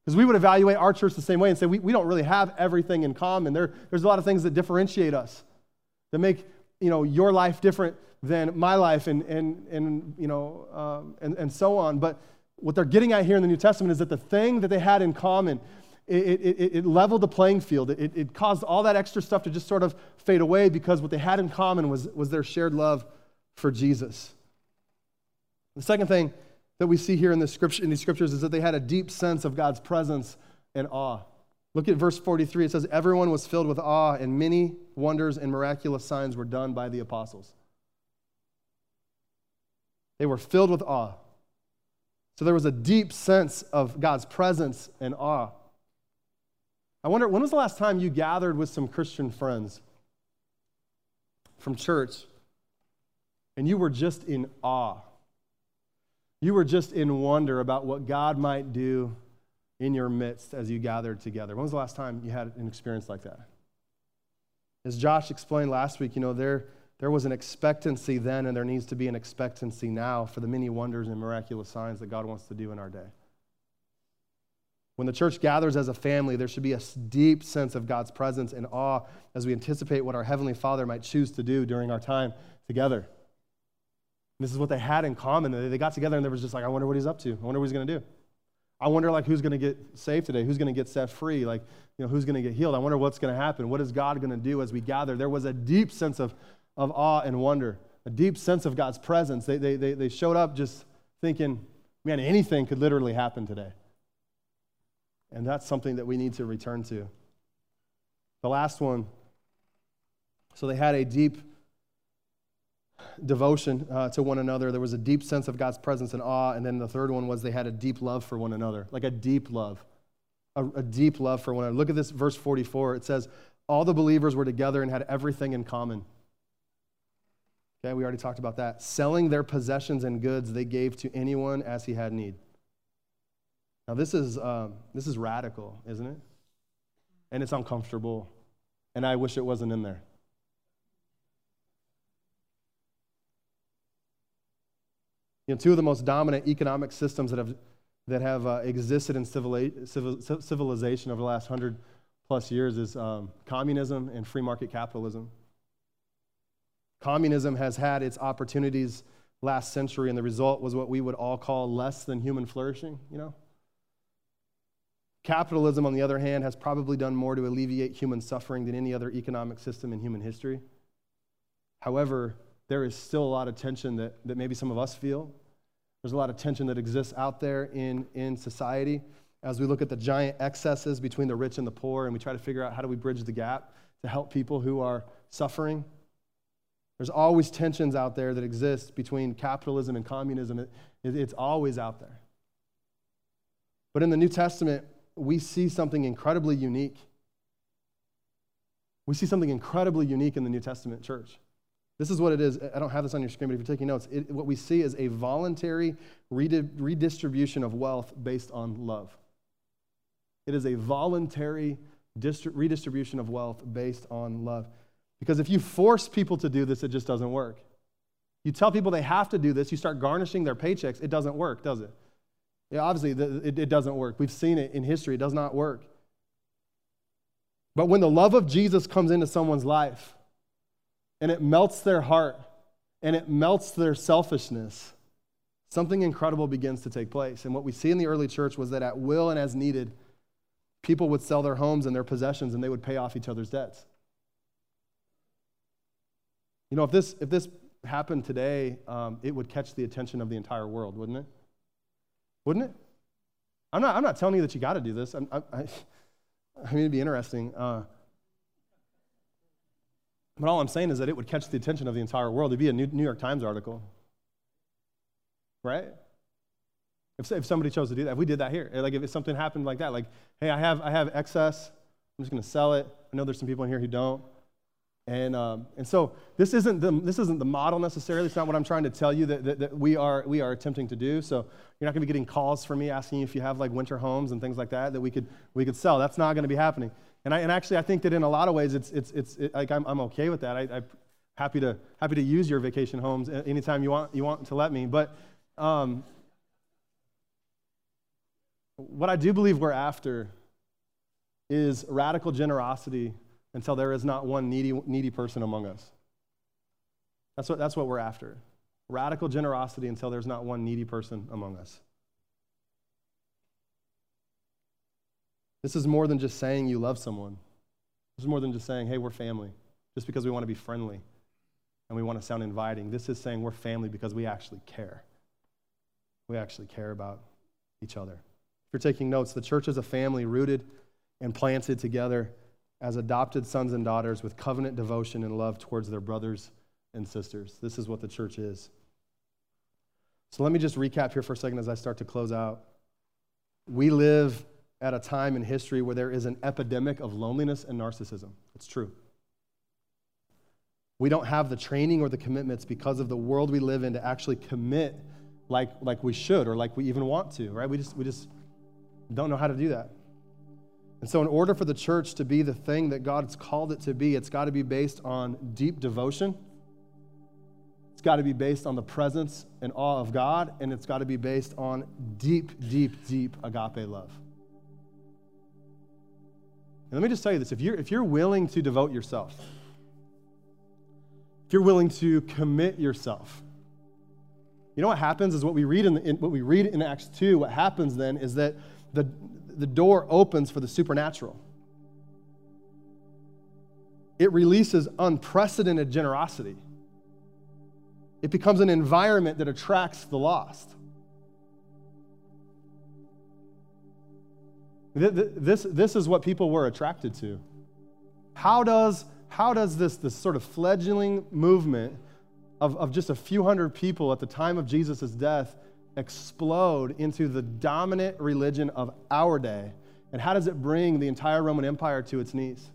Because we would evaluate our church the same way and say we, we don't really have everything in common. There, there's a lot of things that differentiate us, that make you know, your life different than my life and, and, and, you know, um, and, and so on. But what they're getting at here in the New Testament is that the thing that they had in common it, it, it, leveled the playing field. It, it caused all that extra stuff to just sort of fade away because what they had in common was, was their shared love for Jesus. The second thing that we see here in, the scripture, in these scriptures is that they had a deep sense of God's presence and awe. Look at verse 43. It says, Everyone was filled with awe, and many wonders and miraculous signs were done by the apostles. They were filled with awe. So there was a deep sense of God's presence and awe. I wonder, when was the last time you gathered with some Christian friends from church and you were just in awe? You were just in wonder about what God might do in your midst as you gathered together. When was the last time you had an experience like that? As Josh explained last week, you know, there, there was an expectancy then, and there needs to be an expectancy now for the many wonders and miraculous signs that God wants to do in our day. When the church gathers as a family, there should be a deep sense of God's presence and awe as we anticipate what our Heavenly Father might choose to do during our time together. This is what they had in common. They got together and they were just like, I wonder what he's up to. I wonder what he's going to do. I wonder like who's going to get saved today? Who's going to get set free? Like, you know, who's going to get healed? I wonder what's going to happen. What is God going to do as we gather? There was a deep sense of, of awe and wonder, a deep sense of God's presence. They, they, they, they showed up just thinking, man, anything could literally happen today. And that's something that we need to return to. The last one so they had a deep devotion uh, to one another. There was a deep sense of God's presence and awe. And then the third one was they had a deep love for one another, like a deep love, a, a deep love for one another. Look at this verse 44. It says, All the believers were together and had everything in common. Okay, we already talked about that. Selling their possessions and goods they gave to anyone as he had need. Now, this is, um, this is radical, isn't it? And it's uncomfortable. And I wish it wasn't in there. You know, two of the most dominant economic systems that have, that have uh, existed in civilization over the last hundred plus years is um, communism and free market capitalism. Communism has had its opportunities last century, and the result was what we would all call less than human flourishing, you know? Capitalism, on the other hand, has probably done more to alleviate human suffering than any other economic system in human history. However, there is still a lot of tension that, that maybe some of us feel. There's a lot of tension that exists out there in, in society as we look at the giant excesses between the rich and the poor and we try to figure out how do we bridge the gap to help people who are suffering. There's always tensions out there that exist between capitalism and communism. It, it, it's always out there. But in the New Testament, we see something incredibly unique. We see something incredibly unique in the New Testament church. This is what it is. I don't have this on your screen, but if you're taking notes, it, what we see is a voluntary redistribution of wealth based on love. It is a voluntary redistribution of wealth based on love. Because if you force people to do this, it just doesn't work. You tell people they have to do this, you start garnishing their paychecks, it doesn't work, does it? Yeah, obviously, the, it, it doesn't work. We've seen it in history, it does not work. But when the love of Jesus comes into someone's life and it melts their heart and it melts their selfishness, something incredible begins to take place. And what we see in the early church was that at will and as needed, people would sell their homes and their possessions and they would pay off each other's debts. You know, if this, if this happened today, um, it would catch the attention of the entire world, wouldn't it? Wouldn't it? I'm not, I'm not telling you that you got to do this. I'm, I, I, I mean, it'd be interesting. Uh, But all I'm saying is that it would catch the attention of the entire world. It'd be a New York Times article. Right? If, if somebody chose to do that, if we did that here, like if something happened like that, like, hey, I have, I have excess, I'm just going to sell it. I know there's some people in here who don't. And, um, and so this isn't, the, this isn't the model necessarily. It's not what I'm trying to tell you that, that, that we, are, we are attempting to do. So you're not going to be getting calls from me asking you if you have like winter homes and things like that that we could, we could sell. That's not going to be happening. And, I, and actually, I think that in a lot of ways, it's, it's, it's it, like I'm, I'm okay with that. I, I'm happy to, happy to use your vacation homes anytime you want, you want to let me. But um, what I do believe we're after is radical generosity until there is not one needy, needy person among us. That's what, that's what we're after. Radical generosity until there's not one needy person among us. This is more than just saying you love someone. This is more than just saying, hey, we're family, just because we want to be friendly and we want to sound inviting. This is saying we're family because we actually care. We actually care about each other. If you're taking notes, the church is a family rooted and planted together as adopted sons and daughters with covenant devotion and love towards their brothers and sisters. This is what the church is. So let me just recap here for a second as I start to close out. We live at a time in history where there is an epidemic of loneliness and narcissism. It's true. We don't have the training or the commitments because of the world we live in to actually commit like, like we should or like we even want to, right? We just, we just don't know how to do that. And so, in order for the church to be the thing that God's called it to be, it's got to be based on deep devotion. It's got to be based on the presence and awe of God, and it's got to be based on deep, deep, deep agape love. Let me just tell you this if you're, if you're willing to devote yourself, if you're willing to commit yourself, you know what happens is what we read in, the, in, what we read in Acts 2, what happens then is that the, the door opens for the supernatural. It releases unprecedented generosity. It becomes an environment that attracts the lost. This, this is what people were attracted to. How does, how does this, this sort of fledgling movement of, of just a few hundred people at the time of Jesus' death explode into the dominant religion of our day? And how does it bring the entire Roman Empire to its knees?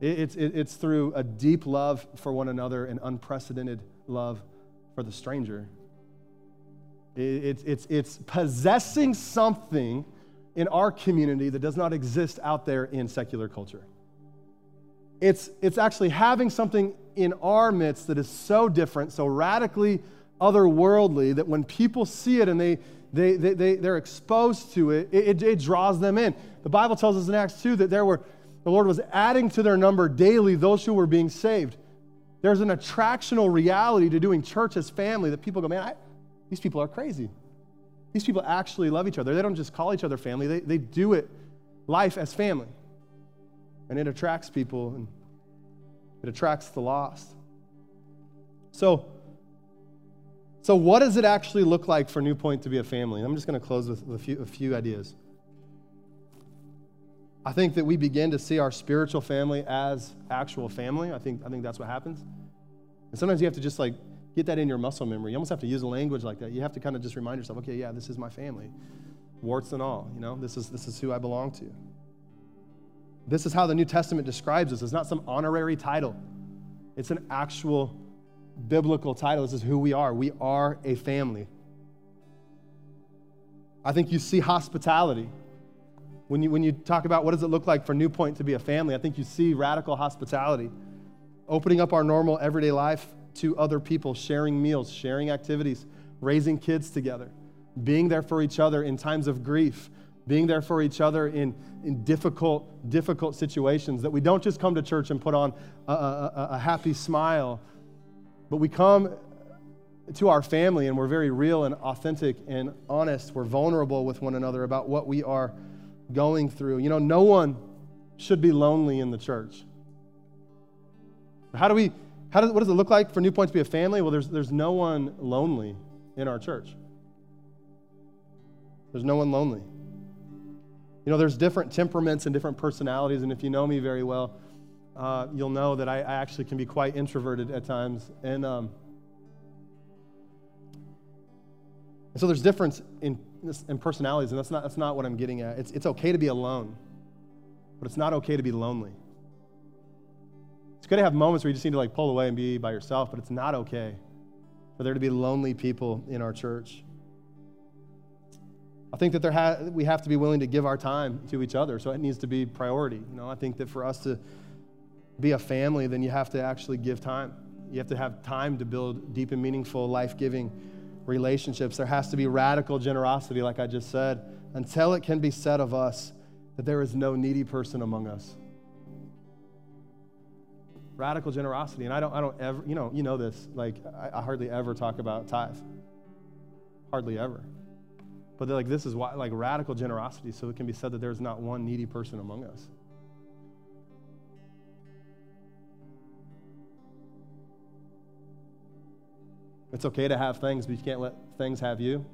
It's, it's through a deep love for one another and unprecedented love for the stranger. It's, it's, it's possessing something in our community that does not exist out there in secular culture. It's, it's actually having something in our midst that is so different, so radically otherworldly that when people see it and they, they, they, they, they're exposed to it, it, it, draws them in. The Bible tells us in Acts 2 that there were, the Lord was adding to their number daily those who were being saved. There's an attractional reality to doing church as family that people go, man, I, these people are crazy. These people actually love each other. They don't just call each other family, they, they do it life as family. And it attracts people and it attracts the lost. So, so, what does it actually look like for New Point to be a family? I'm just going to close with a few, a few ideas. I think that we begin to see our spiritual family as actual family. I think, I think that's what happens. And sometimes you have to just like get that in your muscle memory. You almost have to use a language like that. You have to kind of just remind yourself, okay, yeah, this is my family, warts and all. You know, this is this is who I belong to. This is how the New Testament describes us. It's not some honorary title. It's an actual biblical title. This is who we are. We are a family. I think you see hospitality. When you, when you talk about what does it look like for New Point to be a family, I think you see radical hospitality. Opening up our normal everyday life to other people, sharing meals, sharing activities, raising kids together, being there for each other in times of grief, being there for each other in, in difficult, difficult situations. That we don't just come to church and put on a, a, a happy smile but we come to our family and we're very real and authentic and honest. We're vulnerable with one another about what we are going through. You know, no one should be lonely in the church. How do we, how does, what does it look like for New Point to be a family? Well, there's, there's no one lonely in our church. There's no one lonely. You know, there's different temperaments and different personalities, and if you know me very well, uh, you'll know that I, I, actually can be quite introverted at times. And, um, and so there's difference in, in personalities, and that's not, that's not what I'm getting at. It's, it's okay to be alone, but it's not okay to be lonely. Good to have moments where you just need to like pull away and be by yourself, but it's not okay for there to be lonely people in our church. I think that there ha- we have to be willing to give our time to each other, so it needs to be priority. You know, I think that for us to be a family, then you have to actually give time. You have to have time to build deep and meaningful, life giving relationships. There has to be radical generosity, like I just said, until it can be said of us that there is no needy person among us. Radical generosity. And I don't, I don't ever, you know, you know this, like, I, I hardly ever talk about tithe. Hardly ever. But they're like, this is why, like, radical generosity, so it can be said that there's not one needy person among us. It's okay to have things, but you can't let things have you.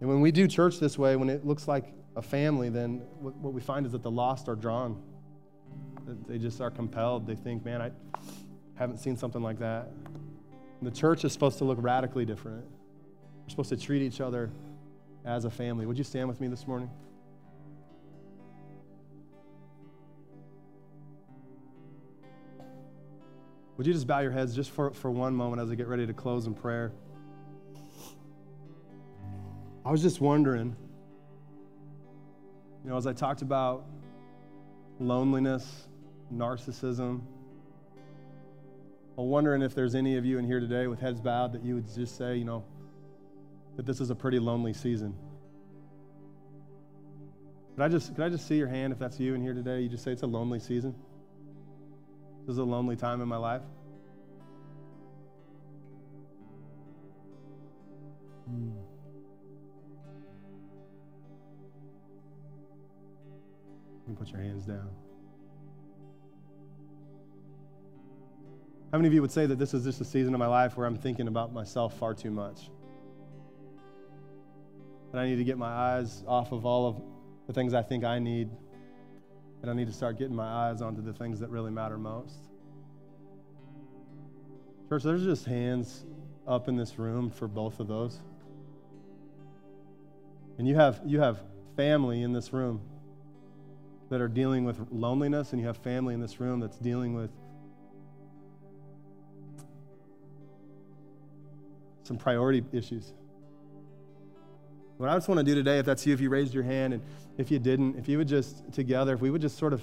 And when we do church this way, when it looks like a family, then what we find is that the lost are drawn. They just are compelled. They think, man, I haven't seen something like that. And the church is supposed to look radically different. We're supposed to treat each other as a family. Would you stand with me this morning? Would you just bow your heads just for, for one moment as I get ready to close in prayer? I was just wondering, you know, as I talked about loneliness, narcissism, I'm wondering if there's any of you in here today with heads bowed that you would just say, you know, that this is a pretty lonely season. Could I just, could I just see your hand if that's you in here today? You just say it's a lonely season. This is a lonely time in my life. Hmm. Put your hands down. How many of you would say that this is just a season of my life where I'm thinking about myself far too much? And I need to get my eyes off of all of the things I think I need and I need to start getting my eyes onto the things that really matter most. Church, there's just hands up in this room for both of those. And you have, you have family in this room that are dealing with loneliness, and you have family in this room that's dealing with some priority issues. What I just want to do today, if that's you, if you raised your hand, and if you didn't, if you would just together, if we would just sort of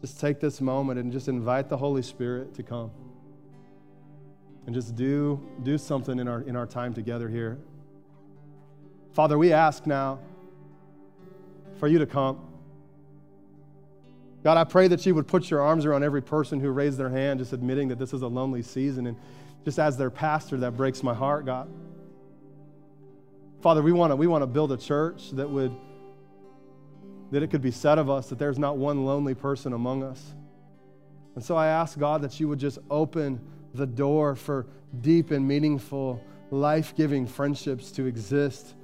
just take this moment and just invite the Holy Spirit to come and just do, do something in our, in our time together here. Father, we ask now for you to come. God, I pray that you would put your arms around every person who raised their hand, just admitting that this is a lonely season. And just as their pastor, that breaks my heart, God. Father, we want to we want to build a church that would that it could be said of us that there's not one lonely person among us. And so I ask God that you would just open the door for deep and meaningful, life-giving friendships to exist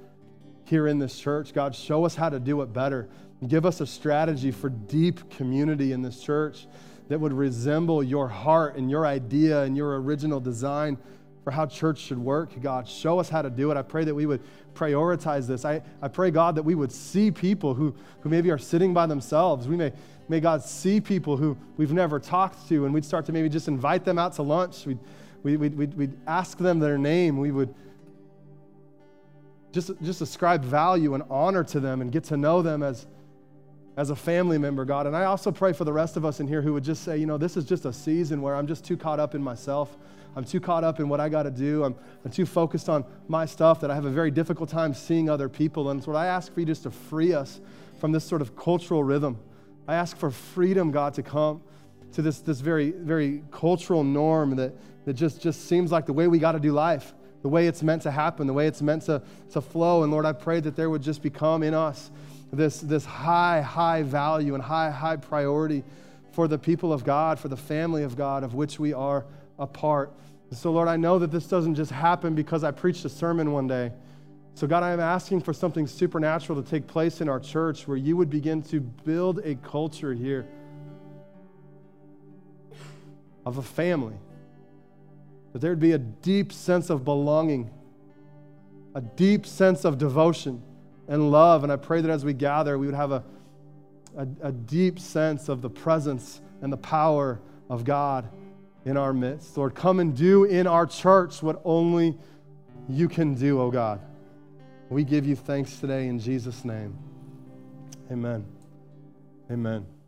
here in this church. God, show us how to do it better. Give us a strategy for deep community in this church that would resemble your heart and your idea and your original design for how church should work. God, show us how to do it. I pray that we would prioritize this. I, I pray, God, that we would see people who, who maybe are sitting by themselves. We may, may, God, see people who we've never talked to, and we'd start to maybe just invite them out to lunch. We'd, we, we'd, we'd, we'd ask them their name. We would just, just ascribe value and honor to them and get to know them as, as a family member, God. And I also pray for the rest of us in here who would just say, you know, this is just a season where I'm just too caught up in myself. I'm too caught up in what I got to do. I'm, I'm too focused on my stuff that I have a very difficult time seeing other people. And so I ask for you just to free us from this sort of cultural rhythm. I ask for freedom, God, to come to this, this very, very cultural norm that, that just, just seems like the way we got to do life, the way it's meant to happen, the way it's meant to, to flow. And Lord, I pray that there would just become in us this, this high, high value and high, high priority for the people of God, for the family of God of which we are a part. so, Lord, I know that this doesn't just happen because I preached a sermon one day. So, God, I am asking for something supernatural to take place in our church where you would begin to build a culture here of a family, that there would be a deep sense of belonging, a deep sense of devotion and love. And I pray that as we gather, we would have a, a, a deep sense of the presence and the power of God in our midst. Lord, come and do in our church what only you can do, oh God. We give you thanks today in Jesus' name. Amen. Amen.